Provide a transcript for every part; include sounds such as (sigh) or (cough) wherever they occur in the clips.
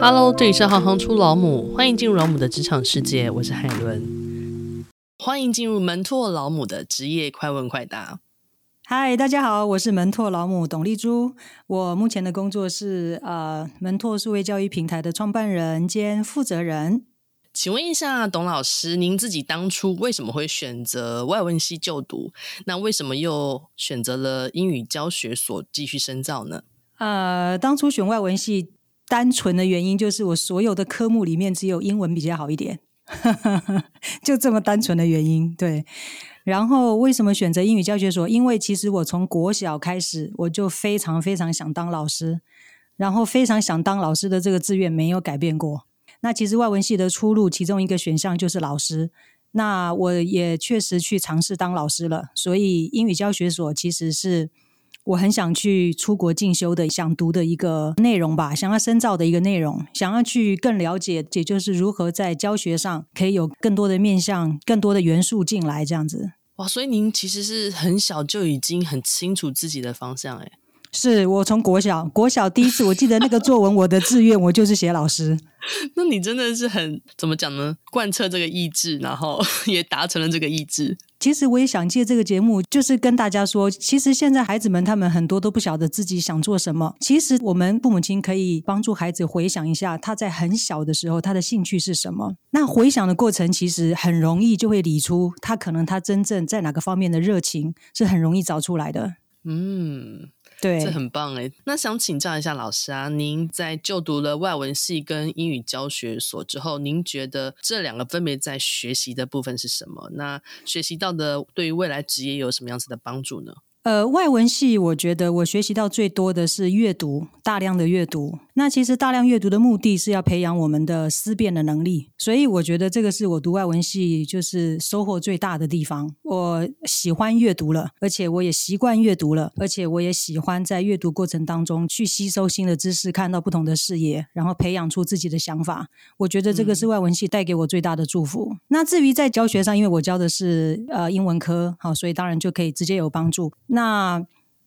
Hello，这里是行行出老母，欢迎进入老母的职场世界，我是海伦。欢迎进入门拓老母的职业快问快答。嗨，大家好，我是门拓老母董丽珠。我目前的工作是呃门拓数位教育平台的创办人兼负责人。请问一下，董老师，您自己当初为什么会选择外文系就读？那为什么又选择了英语教学所继续深造呢？呃，当初选外文系，单纯的原因就是我所有的科目里面只有英文比较好一点，(laughs) 就这么单纯的原因。对，然后为什么选择英语教学所？因为其实我从国小开始，我就非常非常想当老师，然后非常想当老师的这个志愿没有改变过。那其实外文系的出路，其中一个选项就是老师。那我也确实去尝试当老师了，所以英语教学所其实是我很想去出国进修的、想读的一个内容吧，想要深造的一个内容，想要去更了解，也就是如何在教学上可以有更多的面向、更多的元素进来，这样子。哇，所以您其实是很小就已经很清楚自己的方向，诶。是我从国小，国小第一次我记得那个作文，我的志愿我就是写老师。(laughs) 那你真的是很怎么讲呢？贯彻这个意志，然后 (laughs) 也达成了这个意志。其实我也想借这个节目，就是跟大家说，其实现在孩子们他们很多都不晓得自己想做什么。其实我们父母亲可以帮助孩子回想一下，他在很小的时候他的兴趣是什么。那回想的过程其实很容易就会理出他可能他真正在哪个方面的热情是很容易找出来的。嗯。对，这很棒哎。那想请教一下老师啊，您在就读了外文系跟英语教学所之后，您觉得这两个分别在学习的部分是什么？那学习到的对于未来职业有什么样子的帮助呢？呃，外文系我觉得我学习到最多的是阅读，大量的阅读。那其实大量阅读的目的是要培养我们的思辨的能力，所以我觉得这个是我读外文系就是收获最大的地方。我喜欢阅读了，而且我也习惯阅读了，而且我也喜欢在阅读过程当中去吸收新的知识，看到不同的视野，然后培养出自己的想法。我觉得这个是外文系带给我最大的祝福。嗯。那至于在教学上，因为我教的是呃英文科，好，所以当然就可以直接有帮助。那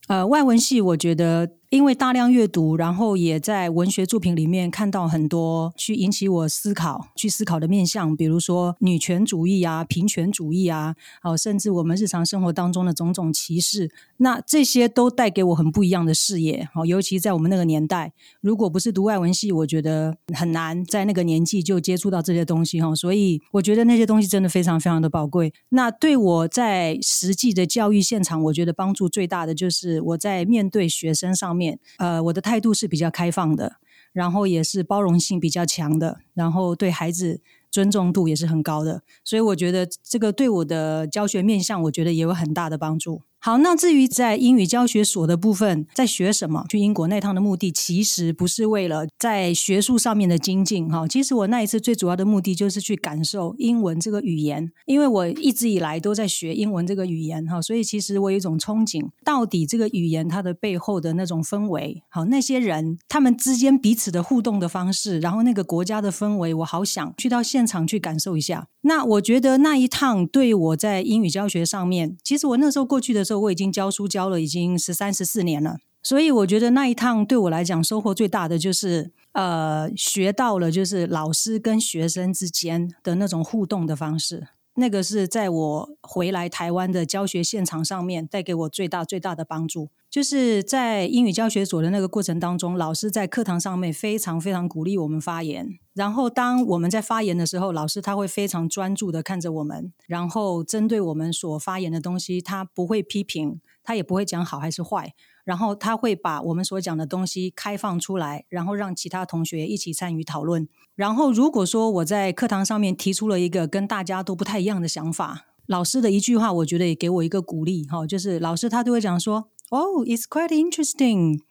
呃，外文系我觉得。因为大量阅读，然后也在文学作品里面看到很多去引起我思考、去思考的面向，比如说女权主义啊、平权主义啊，哦，甚至我们日常生活当中的种种歧视，那这些都带给我很不一样的视野。哦，尤其在我们那个年代，如果不是读外文系，我觉得很难在那个年纪就接触到这些东西。哈，所以我觉得那些东西真的非常非常的宝贵。那对我在实际的教育现场，我觉得帮助最大的就是我在面对学生上面。呃，我的态度是比较开放的，然后也是包容性比较强的，然后对孩子尊重度也是很高的，所以我觉得这个对我的教学面向，我觉得也有很大的帮助。好，那至于在英语教学所的部分，在学什么？去英国那趟的目的，其实不是为了在学术上面的精进哈。其实我那一次最主要的目的，就是去感受英文这个语言，因为我一直以来都在学英文这个语言哈，所以其实我有一种憧憬，到底这个语言它的背后的那种氛围，好，那些人他们之间彼此的互动的方式，然后那个国家的氛氛围，我好想去到现场去感受一下。那我觉得那一趟对我在英语教学上面，其实我那时候过去的时候。我已经教书教了已经十三十四年了，所以我觉得那一趟对我来讲收获最大的就是，呃，学到了就是老师跟学生之间的那种互动的方式，那个是在我回来台湾的教学现场上面带给我最大最大的帮助。就是在英语教学所的那个过程当中，老师在课堂上面非常非常鼓励我们发言。然后当我们在发言的时候，老师他会非常专注的看着我们，然后针对我们所发言的东西，他不会批评，他也不会讲好还是坏，然后他会把我们所讲的东西开放出来，然后让其他同学一起参与讨论。然后如果说我在课堂上面提出了一个跟大家都不太一样的想法，老师的一句话，我觉得也给我一个鼓励哈，就是老师他都会讲说。Oh, it's quite interesting.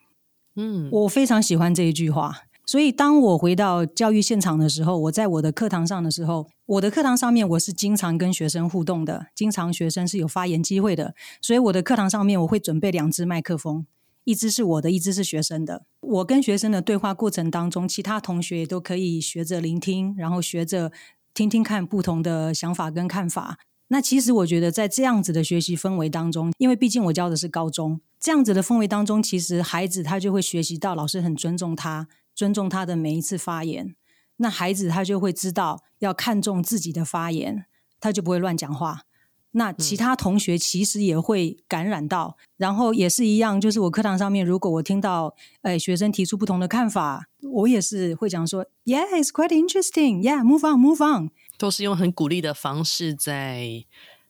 嗯，我非常喜欢这一句话。所以，当我回到教育现场的时候，我在我的课堂上的时候，我的课堂上面我是经常跟学生互动的，经常学生是有发言机会的。所以，我的课堂上面我会准备两支麦克风，一支是我的，一支是学生的。我跟学生的对话过程当中，其他同学也都可以学着聆听，然后学着听听看不同的想法跟看法。那其实我觉得，在这样子的学习氛围当中，因为毕竟我教的是高中，这样子的氛围当中，其实孩子他就会学习到老师很尊重他，尊重他的每一次发言，那孩子他就会知道要看重自己的发言，他就不会乱讲话。那其他同学其实也会感染到，嗯、然后也是一样，就是我课堂上面，如果我听到诶学生提出不同的看法，我也是会讲说，Yeah, it's quite interesting. Yeah, move on, move on. 都是用很鼓励的方式在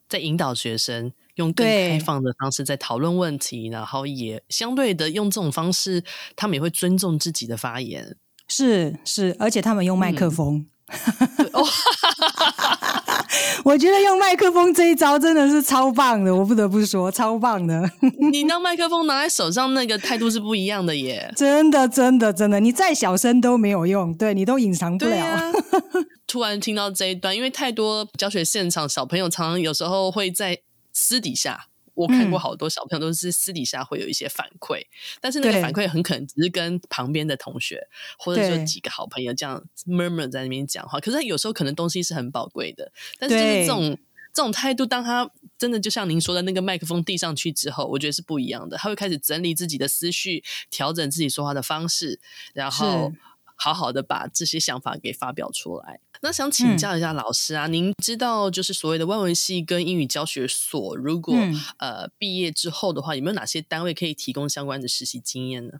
在引导学生，用更开放的方式在讨论问题，然后也相对的用这种方式，他们也会尊重自己的发言。是是，而且他们用麦克风。嗯 (laughs) 我觉得用麦克风这一招真的是超棒的，我不得不说，超棒的。你 (laughs) 当麦克风拿在手上，那个态度是不一样的耶。真的，真的，真的，你再小声都没有用，对，你都隐藏不了。啊、(laughs) 突然听到这一段，因为太多教学现场，小朋友常常有时候会在私底下。我看过好多小朋友都是私底下会有一些反馈，嗯、但是那个反馈很可能只是跟旁边的同学或者说几个好朋友这样 murmur 在那边讲话，可是他有时候可能东西是很宝贵的，但是就是这种这种态度，当他真的就像您说的那个麦克风递上去之后，我觉得是不一样的，他会开始整理自己的思绪，调整自己说话的方式，然后。好好的把这些想法给发表出来。那想请教一下老师啊，嗯、您知道就是所谓的外文系跟英语教学所，如果、嗯、呃毕业之后的话，有没有哪些单位可以提供相关的实习经验呢？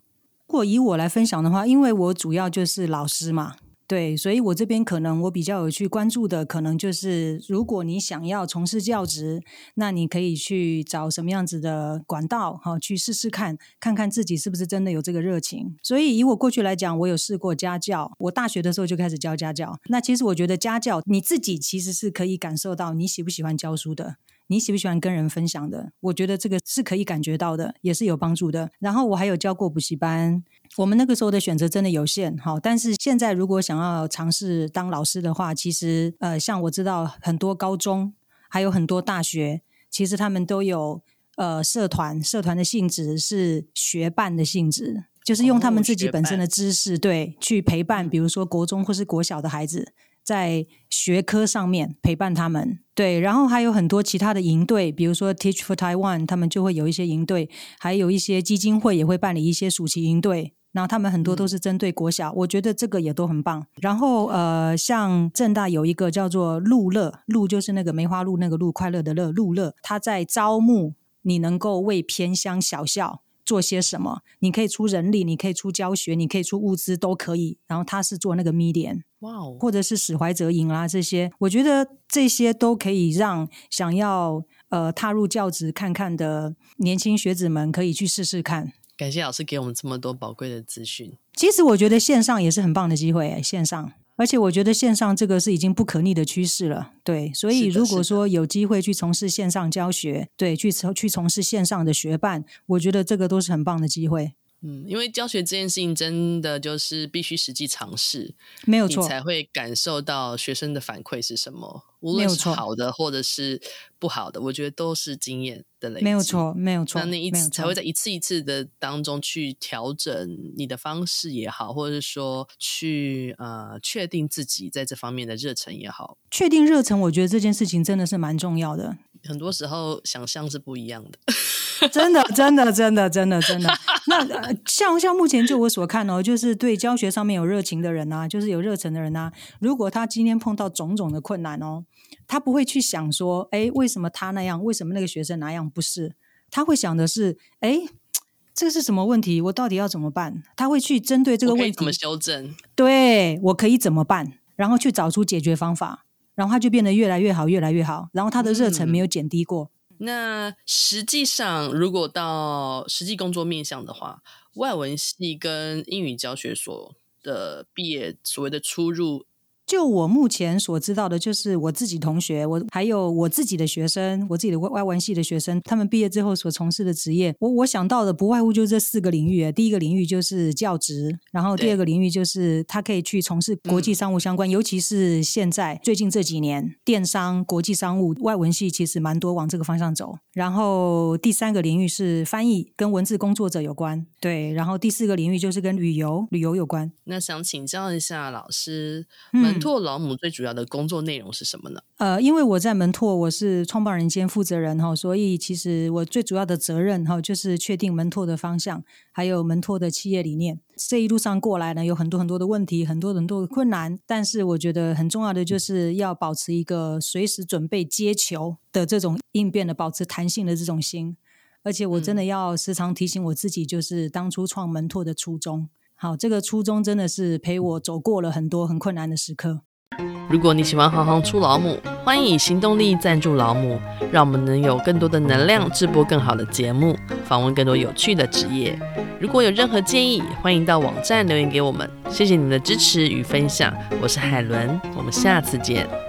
如果以我来分享的话，因为我主要就是老师嘛。对，所以我这边可能我比较有去关注的，可能就是如果你想要从事教职，那你可以去找什么样子的管道，哈，去试试看，看看自己是不是真的有这个热情。所以以我过去来讲，我有试过家教，我大学的时候就开始教家教。那其实我觉得家教你自己其实是可以感受到你喜不喜欢教书的。你喜不喜欢跟人分享的？我觉得这个是可以感觉到的，也是有帮助的。然后我还有教过补习班，我们那个时候的选择真的有限，好，但是现在如果想要尝试当老师的话，其实呃，像我知道很多高中，还有很多大学，其实他们都有呃社团，社团的性质是学伴的性质，就是用他们自己本身的知识，对，去陪伴，比如说国中或是国小的孩子。在学科上面陪伴他们，对，然后还有很多其他的营队，比如说 Teach for Taiwan，他们就会有一些营队，还有一些基金会也会办理一些暑期营队，然后他们很多都是针对国小，嗯、我觉得这个也都很棒。然后呃，像正大有一个叫做鹿乐，鹿就是那个梅花鹿那个鹿，快乐的乐，鹿乐，他在招募你能够为偏乡小校。做些什么？你可以出人力，你可以出教学，你可以出物资，都可以。然后他是做那个 median，哇哦，或者是史怀哲营啦这些，我觉得这些都可以让想要呃踏入教职看看的年轻学子们可以去试试看。感谢老师给我们这么多宝贵的资讯。其实我觉得线上也是很棒的机会，欸，线上。而且我觉得线上这个是已经不可逆的趋势了，对，所以如果说有机会去从事线上教学，对，去从去从事线上的学伴，我觉得这个都是很棒的机会。嗯，因为教学这件事情真的就是必须实际尝试，没有错，你才会感受到学生的反馈是什么，无论是好的或者是不好的，我觉得都是经验的累积。没有错，没有错，那那一次才会在一次一次的当中去调整你的方式也好，或者是说去呃确定自己在这方面的热忱也好。确定热忱，我觉得这件事情真的是蛮重要的。很多时候想象是不一样的。真的，真的，真的，真的，真的。(laughs) (laughs) 那像像目前就我所看哦，就是对教学上面有热情的人啊，就是有热忱的人啊，如果他今天碰到种种的困难哦，他不会去想说，哎，为什么他那样？为什么那个学生那样？不是，他会想的是，哎，这是什么问题？我到底要怎么办？他会去针对这个问题怎么修正？对，我可以怎么办？然后去找出解决方法，然后他就变得越来越好，越来越好。然后他的热忱没有减低过。嗯那实际上，如果到实际工作面向的话，外文系跟英语教学所的毕业所谓的出入。就我目前所知道的，就是我自己同学，我还有我自己的学生，我自己的外外文系的学生，他们毕业之后所从事的职业，我我想到的不外乎就是这四个领域。第一个领域就是教职，然后第二个领域就是他可以去从事国际商务相关，尤其是现在最近这几年，电商、国际商务，外文系其实蛮多往这个方向走。然后第三个领域是翻译，跟文字工作者有关。对，然后第四个领域就是跟旅游、旅游有关。那想请教一下老师们。门拓老母最主要的工作内容是什么呢？呃，因为我在门拓，我是创办人兼负责人哈，所以其实我最主要的责任哈，就是确定门拓的方向，还有门拓的企业理念。这一路上过来呢，有很多很多的问题，很多很多的困难，但是我觉得很重要的就是要保持一个随时准备接球的这种应变的、保持弹性的这种心。而且我真的要时常提醒我自己，就是当初创门拓的初衷。好，这个初衷真的是陪我走过了很多很困难的时刻。如果你喜欢行行出老母，欢迎以行动力赞助老母，让我们能有更多的能量制播更好的节目，访问更多有趣的职业。如果有任何建议，欢迎到网站留言给我们。谢谢你们的支持与分享，我是海伦，我们下次见。